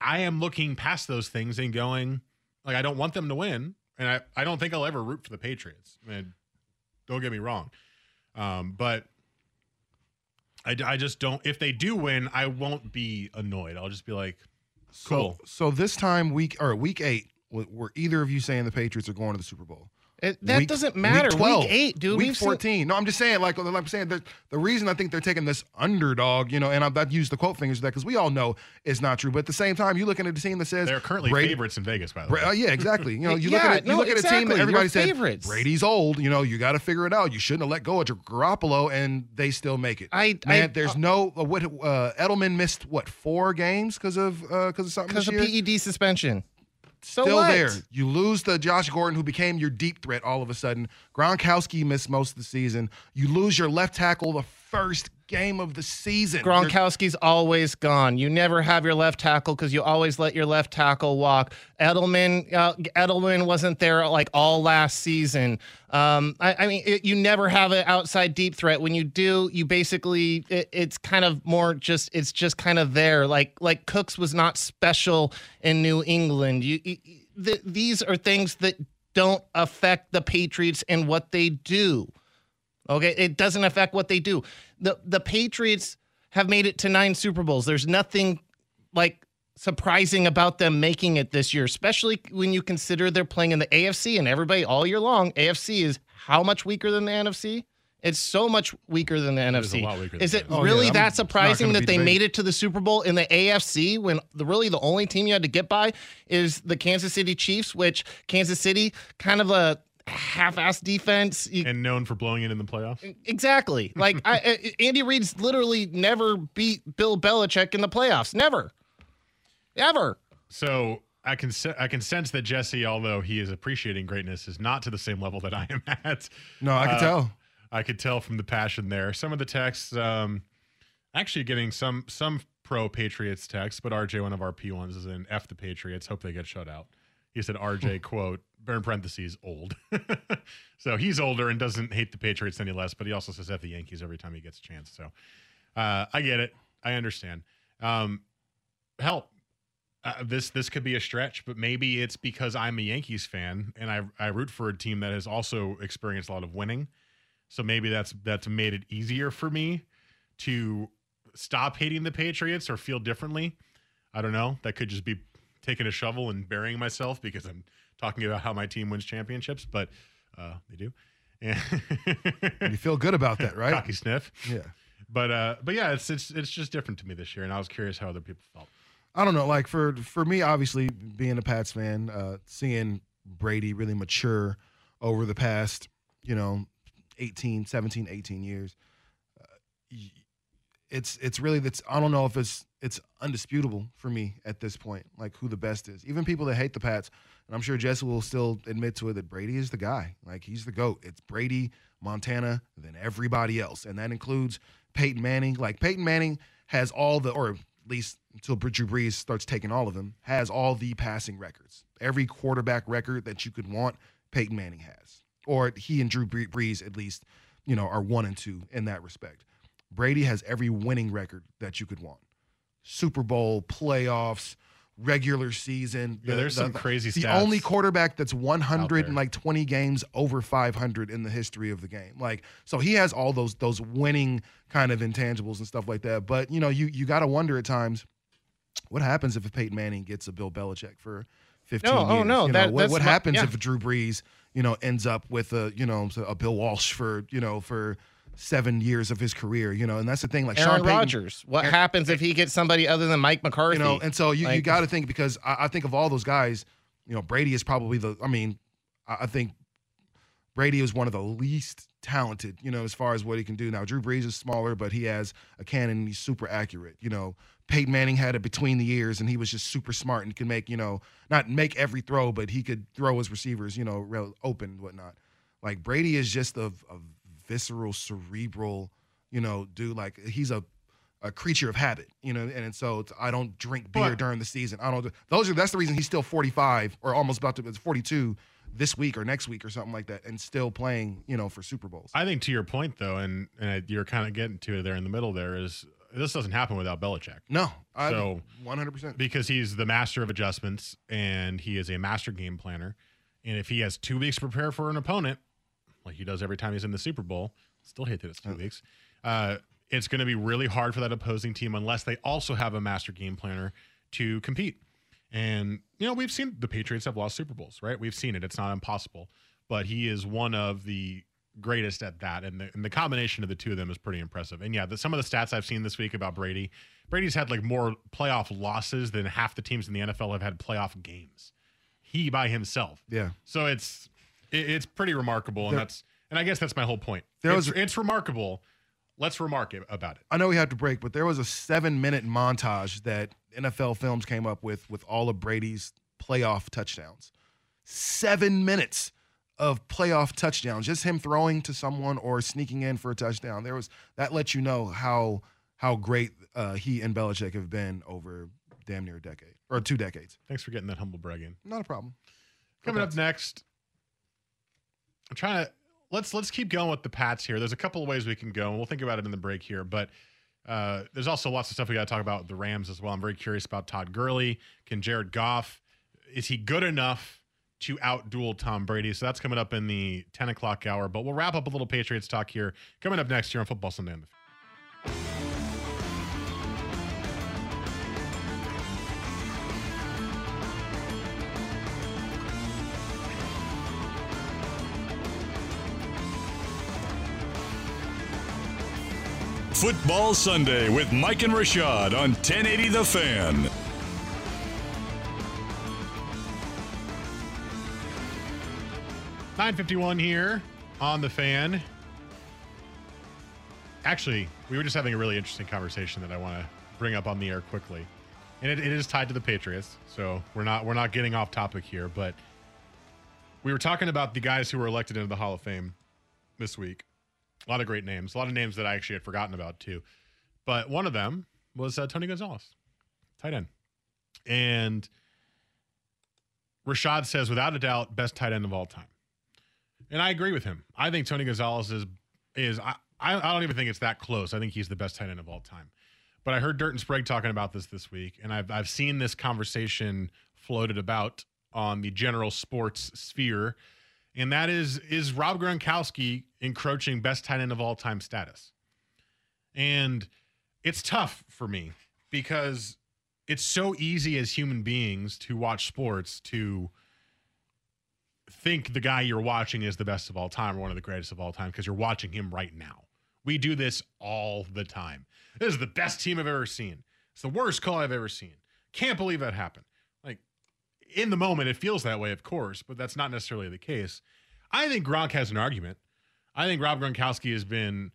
I am looking past those things and going, like, I don't want them to win, and I, I don't think I'll ever root for the Patriots. And don't get me wrong, um, but I, I just don't. If they do win, I won't be annoyed. I'll just be like, cool.
So, so this time week or week eight, were were either of you saying the Patriots are going to the Super Bowl?
It- that
Week-
doesn't matter. Week,
12,
eight, dude.
Week
We've seen-
14. no, I'm just saying, like, like I'm saying, the, the reason I think they're taking this underdog, you know, and I've, I've used the quote fingers for that because we all know it's not true. But at the same time, you looking at a team that says
They're currently
Brady-
favorites in Vegas, by the
Bra-
way.
uh, yeah, exactly. You know, you look at it, you
no,
look at a team that
You're
everybody said
favorites.
Brady's old. You know, you got to figure it out. You shouldn't have let go of Garoppolo, and they still make it.
I-
man,
I-
there's no uh, what uh, Edelman missed what four games because of because of something
because
this
of
year?
PED suspension. So
Still
what?
there. You lose the Josh Gordon, who became your deep threat all of a sudden. Gronkowski missed most of the season. You lose your left tackle the first game of the season.
Gronkowski's always gone. You never have your left tackle because you always let your left tackle walk. Edelman, uh, Edelman wasn't there like all last season. Um, I, I mean, it, you never have an outside deep threat. When you do, you basically it, it's kind of more just it's just kind of there. Like like Cooks was not special in New England. You, you th- these are things that don't affect the Patriots and what they do. Okay, it doesn't affect what they do. the The Patriots have made it to nine Super Bowls. There's nothing like surprising about them making it this year, especially when you consider they're playing in the AFC and everybody all year long. AFC is how much weaker than the NFC? It's so much weaker than the
a
NFC.
lot weaker than
is it.
Oh,
really
yeah, I'm-
that surprising that they made it to the Super Bowl in the AFC when the really the only team you had to get by is the Kansas City Chiefs, which Kansas City kind of a half-ass defense. You
And known for blowing it in the playoffs.
Exactly. Like I, I- Andy Reid's literally never beat Bill Belichick in the playoffs. Never. Ever.
So I can se- I can sense that Jesse, although he is appreciating greatness, is not to the same level that I am at.
No, I can
Uh,
tell.
I could tell from the passion there. Some of the texts, um, Actually, getting some some pro Patriots text, but RJ, one of our P ones, is in F the Patriots. Hope they get shut out. He said RJ quote in parentheses old. so he's older and doesn't hate the Patriots any less, but he also says F the Yankees every time he gets a chance. So uh, I get it. I understand. Um, hell, uh, this this could be a stretch, but maybe it's because I'm a Yankees fan and I I root for a team that has also experienced a lot of winning. So maybe that's that's made it easier for me to stop hating the Patriots or feel differently. I don't know. That could just be taking a shovel and burying myself because I'm talking about how my team wins championships, but uh, they do. And
You feel good about that, right?
Cocky sniff.
Yeah.
But uh, but yeah, it's it's it's just different to me this year, and I was curious how other people felt.
I don't know. Like for for me, obviously being a Pats fan, uh, seeing Brady really mature over the past, you know, 18, 17, 18 years, uh, it's it's really that's I don't know if it's it's undisputable for me at this point, like who the best is. Even people that hate the Pats, and I'm sure Jesse will still admit to it that Brady is the guy. Like he's the goat. It's Brady, Montana, then everybody else, and that includes Peyton Manning. Like Peyton Manning has all the, or at least until Drew Brees starts taking all of them, has all the passing records. Every quarterback record that you could want, Peyton Manning has, or he and Drew Brees at least, you know, are one and two in that respect. Brady has every winning record that you could want. Super Bowl, playoffs, regular season.
Yeah, there's some crazy
The
stats
only quarterback that's 100 and like 20 games over 500 in the history of the game. Like, so he has all those those winning kind of intangibles and stuff like that. But you know, you you got to wonder at times, what happens if a Peyton Manning gets a Bill Belichick for 15
No, oh,
years?
oh, no,
You know,
that-
what, what
my-
happens
yeah.
if Drew Brees, you know, ends up with a you know a Bill Walsh for you know for seven years of his career? You know, and that's the thing. Like
Aaron
Sean
Rodgers. What
Aaron-
happens if he gets somebody other than Mike McCarthy?
you know, and so you, you got to think because I, I think of all those guys, you know, Brady is probably the. I mean, I, I think Brady is one of the least talented, you know, as far as what he can do. Now, Drew Brees is smaller, but he has a cannon and he's super accurate. You know, Peyton Manning had it between the ears and he was just super smart and could make, you know, not make every throw, but he could throw his receivers, you know, open and whatnot. Like Brady is just a, a visceral, cerebral, you know, dude. Like he's a a creature of habit, you know, and, and so it's, I don't drink beer
But-
during the season. I don't. do- Those are that's the reason he's still 45 or almost about to it's 42 this week or next week or something like that, and still playing, you know, for Super Bowls.
I think to your point though, and and you're kind of getting to it there in the middle. There is this doesn't happen without Belichick.
no, I
So-
100. percent
because he's the master of adjustments and he is a master game planner. And if he has two weeks to prepare for an opponent, like he does every time he's in the Super Bowl, still hate that it's two weeks. Uh, it's going to be really hard for that opposing team unless they also have a master game planner to compete. And you know we've seen the Patriots have lost Super Bowls, right? We've seen it; it's not impossible. But he is one of the greatest at that, and the, and the combination of the two of them is pretty impressive. And yeah, the, some of the stats I've seen this week about Brady, Brady's had like more playoff losses than half the teams in the NFL have had playoff games. He by himself.
Yeah.
So it's it, it's pretty remarkable, and
There-
that's and I guess that's my whole point.
There
it's,
was-
it's remarkable. Let's remark it, about it.
I know we have to break, but there was a seven minute montage that NFL Films came up with with all of Brady's playoff touchdowns. Seven minutes of playoff touchdowns, just him throwing to someone or sneaking in for a touchdown. There was that lets you know how how great uh, he and Belichick have been over damn near a decade or two decades.
Thanks for getting that humble brag in.
Not a problem.
Coming up next, I'm trying to let's let's keep going with the Pats here. There's a couple of ways we can go, and we'll think about it in the break here. But uh, there's also lots of stuff we got to talk about the Rams as well. I'm very curious about Todd Gurley. Can Jared Goff is he good enough to outduel Tom Brady? So that's coming up in the 10 o'clock hour. But we'll wrap up a little Patriots talk here coming up next year on Football Sunday. On the
Football Sunday with Mike and Rashad on 1080 The Fan.
Nine fifty one here on the fan. Actually, we were just having a really interesting conversation that I want to bring up on the air quickly, and it, it is tied to the Patriots. So we're not we're not getting off topic here, but we were talking about the guys who were elected into the Hall of Fame this week. A lot of great names, a lot of names that I actually had forgotten about too. but one of them was uh, Tony Gonzalez, tight end. And Rashad says, without a doubt, best tight end of all time. And I agree with him. I think Tony Gonzalez is is I, I don't even think it's that close. I think he's the best tight end of all time. But I heard Dirt and Sprague talking about this this week, and I've I've seen this conversation floated about on the general sports sphere, and that is is Rob Gronkowski encroaching best tight end of all time status. And it's tough for me because it's so easy as human beings to watch sports to think the guy you're watching is the best of all time or one of the greatest of all time because you're watching him right now. We do this all the time. This is the best team I've ever seen. It's the worst call I've ever seen. Can't believe that happened. In the moment, it feels that way, of course, but that's not necessarily the case. I think Gronk has an argument. I think Rob Gronkowski has been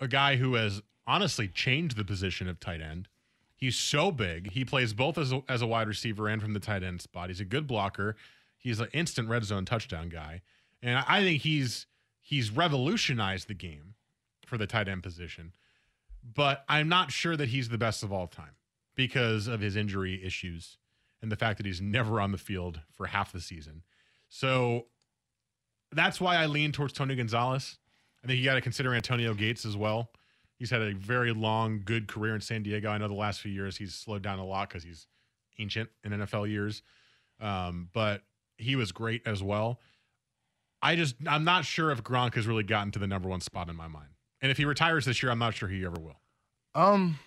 a guy who has honestly changed the position of tight end. He's so big. He plays both as a, as a wide receiver and from the tight end spot. He's a good blocker. He's an instant red zone touchdown guy, and I think he's he's revolutionized the game for the tight end position. But I'm not sure that he's the best of all time because of his injury issues and the fact that he's never on the field for half the season. So that's why I lean towards Tony Gonzalez. I think you got to consider Antonio Gates as well. He's had a very long, good career in San Diego. I know the last few years he's slowed down a lot because he's ancient in NFL years. Um, but he was great as well. I just I'm not sure if Gronk has really gotten to the number one spot in my mind. And if he retires this year, I'm not sure he ever will.
Um,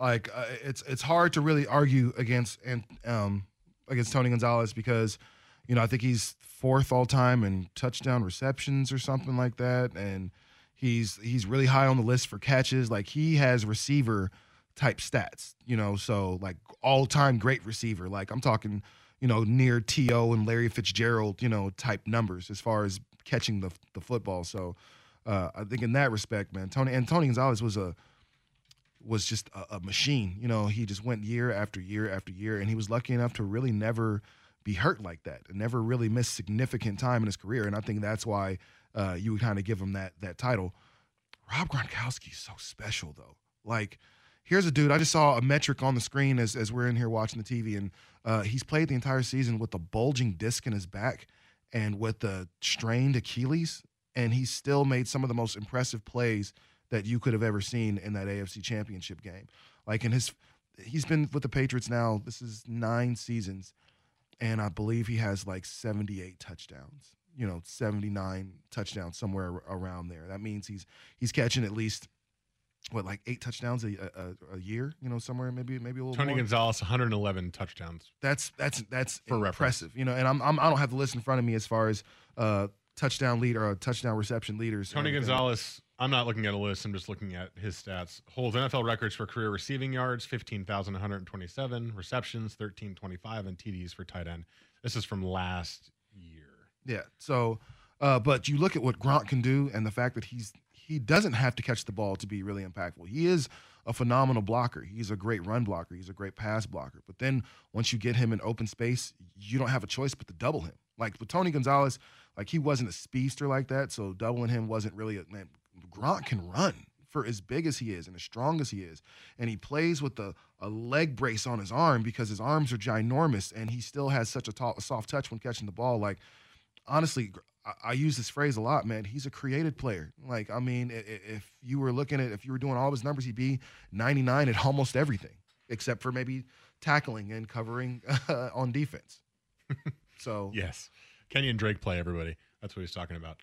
like uh, it's it's hard to really argue against and um against Tony Gonzalez because you know I think he's fourth all time in touchdown receptions or something like that, and he's he's really high on the list for catches. Like he has receiver type stats, you know, so like all time great receiver. Like I'm talking, you know, near To and Larry Fitzgerald, you know, type numbers as far as catching the the football. So uh, I think in that respect, man, Tony and Tony Gonzalez was a was just a, a, machine. You know, he just went year after year after year, and he was lucky enough to really never be hurt like that, and never really miss significant time in his career. And I think that's why uh, you would kind of give him that that title. Rob Gronkowski is so special, though. Like, here's a dude. I just saw a metric on the screen as as we're in here watching the TV, and uh, he's played the entire season with a bulging disc in his back and with the strained Achilles, and he still made some of the most impressive plays that you could have ever seen in that AFC Championship game. Like in his, he's been with the Patriots now. This is nine seasons, and I believe he has like 78 touchdowns. You know, 79 touchdowns somewhere around there. That means he's he's catching at least what like eight touchdowns a, a, a year. You know, somewhere maybe maybe a little.
Tony
more.
Gonzalez 111 touchdowns.
That's that's that's
For
impressive. You know, and I'm, I'm I don't have the list in front of me as far as uh touchdown lead or touchdown reception leaders.
Tony. Gonzalez. I'm not looking at a list. I'm just looking at his stats. Holds NFL records for career receiving yards, 15,127, receptions, 1325, and TDs for tight end. This is from last year.
Yeah. So, uh, but you look at what Gronk can do, and the fact that he's he doesn't have to catch the ball to be really impactful. He is a phenomenal blocker. He's a great run blocker. He's a great pass blocker. But then once you get him in open space, you don't have a choice but to double him. Like with Tony Gonzalez, like he wasn't a speedster like that, so doubling him wasn't really a man. Gronk can run for as big as he is and as strong as he is, and he plays with a, a leg brace on his arm because his arms are ginormous, and he still has such a, tall, a soft touch when catching the ball. Like honestly, I, I use this phrase a lot, man. He's a created player. Like I mean, if you were looking at if you were doing all of his numbers, he'd be 99 at almost everything except for maybe tackling and covering on defense. So
Yes. Kenyon Drake play, everybody. That's what he's talking about.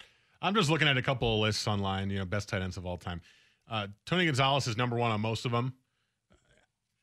I'm just looking at a couple of lists online, you know, best tight ends of all time. Uh, Tony Gonzalez is number one on most of them.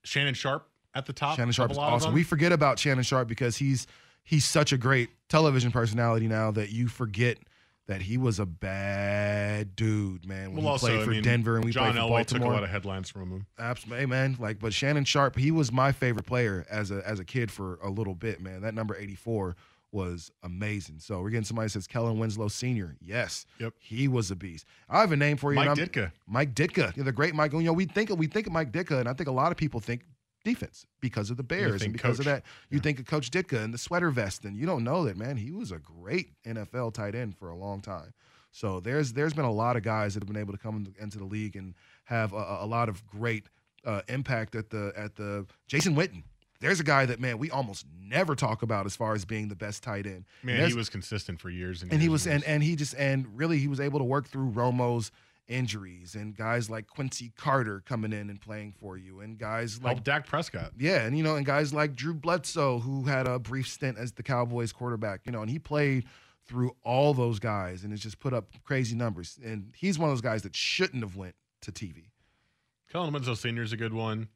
Shannon Sharpe at the top.
Shannon
Sharpe
is
a lot of
awesome. We forget about Shannon Sharpe because he's he's such a great television personality now that you forget that he was a bad dude, man. When
well,
he
also,
played
I
for
mean,
Denver and we
John
played for
Elway took a lot of headlines from him.
Absolutely, man. Like, but Shannon Sharpe, he was my favorite player as a as a kid for a little bit, man. That number eighty four was amazing. So we're getting somebody that says Kellen Winslow Senior. Yes,
Yep.
he was a beast. I have a name for you.
Mike Ditka.
Mike Ditka, you know, the great Mike. You know, we think we think of Mike Ditka, and I think a lot of people think defense because of the Bears and because of that. You think of Coach Ditka and the sweater vest, and you don't know that, man. He was a great NFL tight end for a long time. So there's there's been a lot of guys that have been able to come into- into the league and have a, a lot of great uh, impact at the at the Jason Witten. There's a guy that man we almost never talk about as far as being the best tight end.
Man, he was consistent for years and,
and he was and,
years.
and he just and really he was able to work through Romo's injuries and guys like Quincy Carter coming in and playing for you and guys like
helped Dak Prescott.
yeah, and you know, and guys like Drew Bledsoe, who had a brief stint as the Cowboys quarterback, you know, and he played through all those guys and has just put up crazy numbers. And he's one of those guys that shouldn't have went to TV.
Kellen Winslow Sr. is a good one.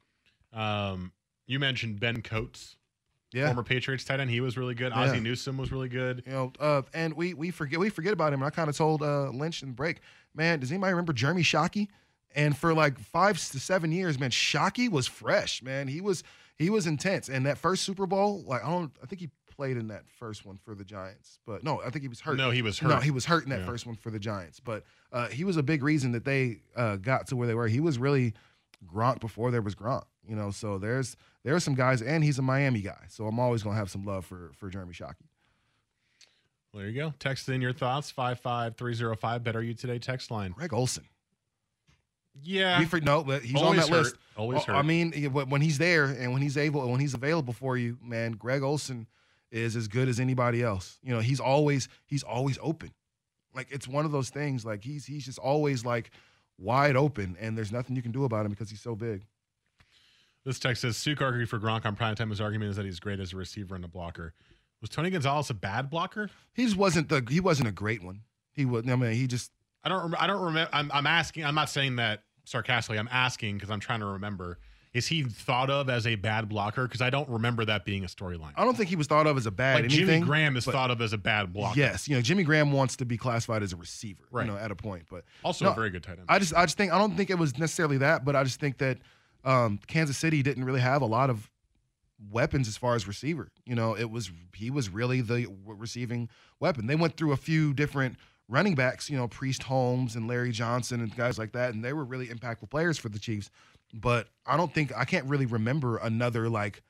Um, you mentioned Ben Coates,
Yeah.
former Patriots tight end. He was really good.
Yeah.
Ozzie Newsome was really good.
You know, uh, and we we forget we forget about him. I kind of told uh, Lynch in the break, man. Does anybody remember Jeremy Shockey? And for like five to seven years, man, Shockey was fresh, man. He was he was intense. And that first Super Bowl, like I don't, I think he played in that first one for the Giants, but no, I think he was hurt.
No, he was hurt.
No, he was hurt in that
Yeah.
first one for the Giants. But uh, he was a big reason that they uh, got to where they were. He was really Gronk before there was Gronk. You know, so there's there are some guys, and he's a Miami guy, so I'm always gonna have some love for for Jeremy Shockey.
Well, there you go. Text in your thoughts. 55305. Better you today? Text line.
Greg Olsen.
Yeah.
We for, no, but he's on
Always
that list.
Always
Oh,
hurt.
I mean, when when he's there and when he's able, when he's available for you, man, Greg Olsen is as good as anybody else. You know, he's always he's always open. Like it's one of those things. Like he's he's just always like wide open, and there's nothing you can do about him because he's so big.
This text says Suk argued for Gronk on primetime. His argument is that he's great as a receiver and a blocker. Was Tony Gonzalez a bad blocker?
He just wasn't the he wasn't a great one. He was. I mean, he just
I don't. I don't remember. I'm, I'm asking. I'm not saying that sarcastically. I'm asking because I'm trying to remember. Is he thought of as a bad blocker? Because I don't remember that being a storyline.
I don't think he was thought of as a bad
Like
anything.
Jimmy Graham is
but-
thought of as a bad blocker.
Yes, you know Jimmy Graham wants to be classified as a receiver,
Right.
you know, at a point. But
Also
No,
a very good tight end.
I just I just think I don't think it was necessarily that, but I just think that um, Kansas City didn't really have a lot of weapons as far as receiver. You know, it was he was really the receiving weapon. They went through a few different running backs, you know, Priest Holmes and Larry Johnson and guys like that, and they were really impactful players for the Chiefs. But I don't think I can't really remember another like.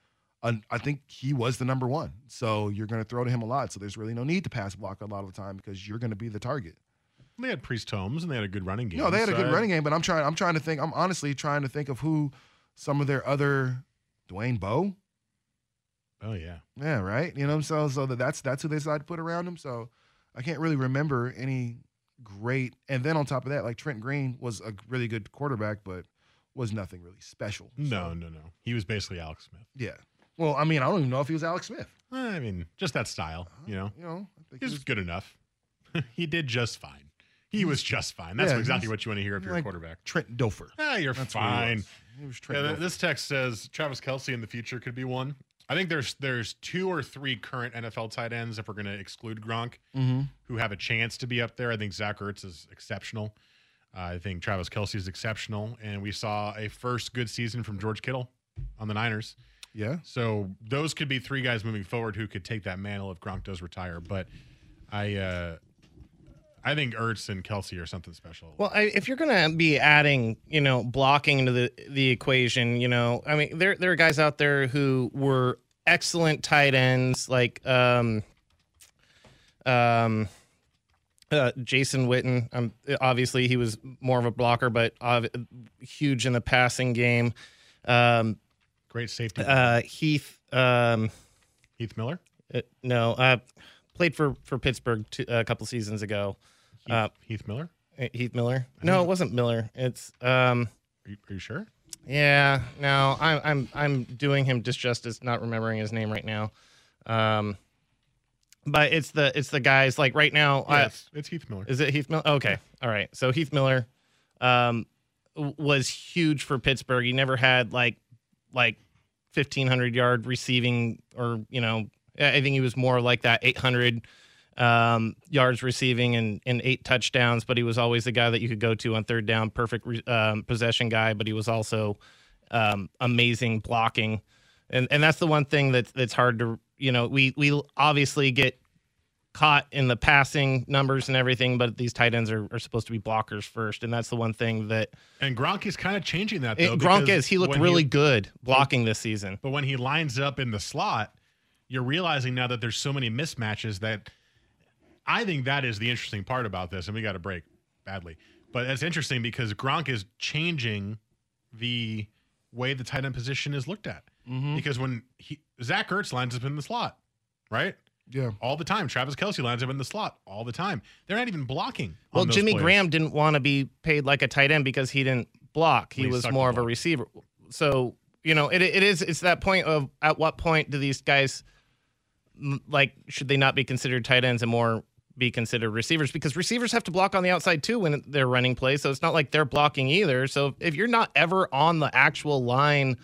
an- I think he was the number one, so you're going to throw to him a lot. So there's really no need to pass block a lot of the time because you're going to be the target.
They had Priest Holmes and they had a good running game.
No, they had a good
I-
running game, but I'm trying. I'm trying to think. I'm honestly trying to think of who some of their other Dwayne Bowe.
Oh yeah.
Yeah, right. You know, so so that that's that's who they decided to put around him. So I can't really remember any great. And then on top of that, like Trent Green was a really good quarterback, but was nothing really special.
No,
So,
no, no. He was basically Alex Smith.
Yeah. Well, I mean, I don't even know if he was Alex Smith.
I mean, just that style. Uh-huh. You know,
You know, I think
he
he
was
was
good enough. he did just fine. He was just fine. That's
Yeah,
exactly
he's
what you want to hear if you're a
like
quarterback.
Trent Dilfer.
Ah, you're
That's what he
fine.
was. He was Trent
Yeah, th-
Dilfer.
this text says Travis Kelce in the future could be one. I think there's there's two or three current NFL tight ends if we're going to exclude Gronk
Mhm.
who have a chance to be up there. I think Zach Ertz is exceptional. I think Travis Kelce is exceptional, and we saw a first good season from George Kittle on the Niners.
Yeah.
So those could be three guys moving forward who could take that mantle if Gronk does retire. But I uh, I think Ertz and Kelce are something special.
Well, I, if you're going to be adding, you know, blocking into the the equation, you know, I mean, there there are guys out there who were excellent tight ends, like um, um, uh, Jason Witten. Um, obviously, he was more of a blocker, but uh, huge in the passing game. Um,
Great safety.
uh, Heath. Um,
Heath Miller.
uh, no, uh, played for for Pittsburgh a couple seasons ago.
Heath,
Uh,
Heath Miller.
Heath Miller. No, it wasn't Miller. It's um.
Are you, are you sure?
Yeah, no, I'm I'm I'm doing him disjustice, not remembering his name right now. Um, but it's the it's the guys like right now.
Yeah,
I,
it's, it's Heath Miller.
is it Heath Miller? Okay, all right. So Heath Miller, um, was huge for Pittsburgh. He never had like like fifteen hundred yard receiving, or you know, I I think he was more like that eight hundred um, yards receiving and, and eight touchdowns. But he was always the guy that you could go to on third down, perfect re- um, possession guy. But he was also um, amazing blocking, and and that's the one thing that's that's hard to you know we we obviously get caught in the passing numbers and everything, but these tight ends are, are supposed to be blockers first, and that's the one thing that
And Gronk is kind of changing that
it. Gronk is. He looked really good blocking this season.
But when he lines up in the slot, you're realizing now that there's so many mismatches that I think that is the interesting part about this, and we got a break badly. But it's interesting because Gronk is changing the way the tight end position is looked at.
Mm-hmm.
Because when he Zach Ertz lines up in the slot, right?
Yeah.
All the time. Travis Kelce lines up in the slot all the time. They're not even blocking.
Well, Jimmy
plays.
Graham didn't want to be paid like a tight end because he didn't block. He
he
was more of a receiver. So you know, it it is it's that point of at what point do these guys like should they not be considered tight ends and more be considered receivers because receivers have to block on the outside too when they're running plays. So it's not like they're blocking either. So if you're not ever on the actual line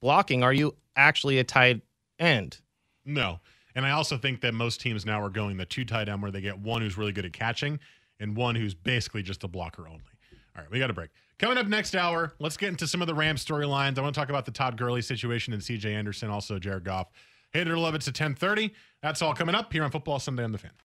blocking, are you actually a tight end?
No. And I also think that most teams now are going the two tight end where they get one who's really good at catching and one who's basically just a blocker only. All right, we got a break. Coming up next hour, let's get into some of the Rams storylines. I want to talk about the Todd Gurley situation and CJ Anderson, also Jared Goff. Hate it or love it's at 1030. That's all coming up here on Football Sunday on the Fan.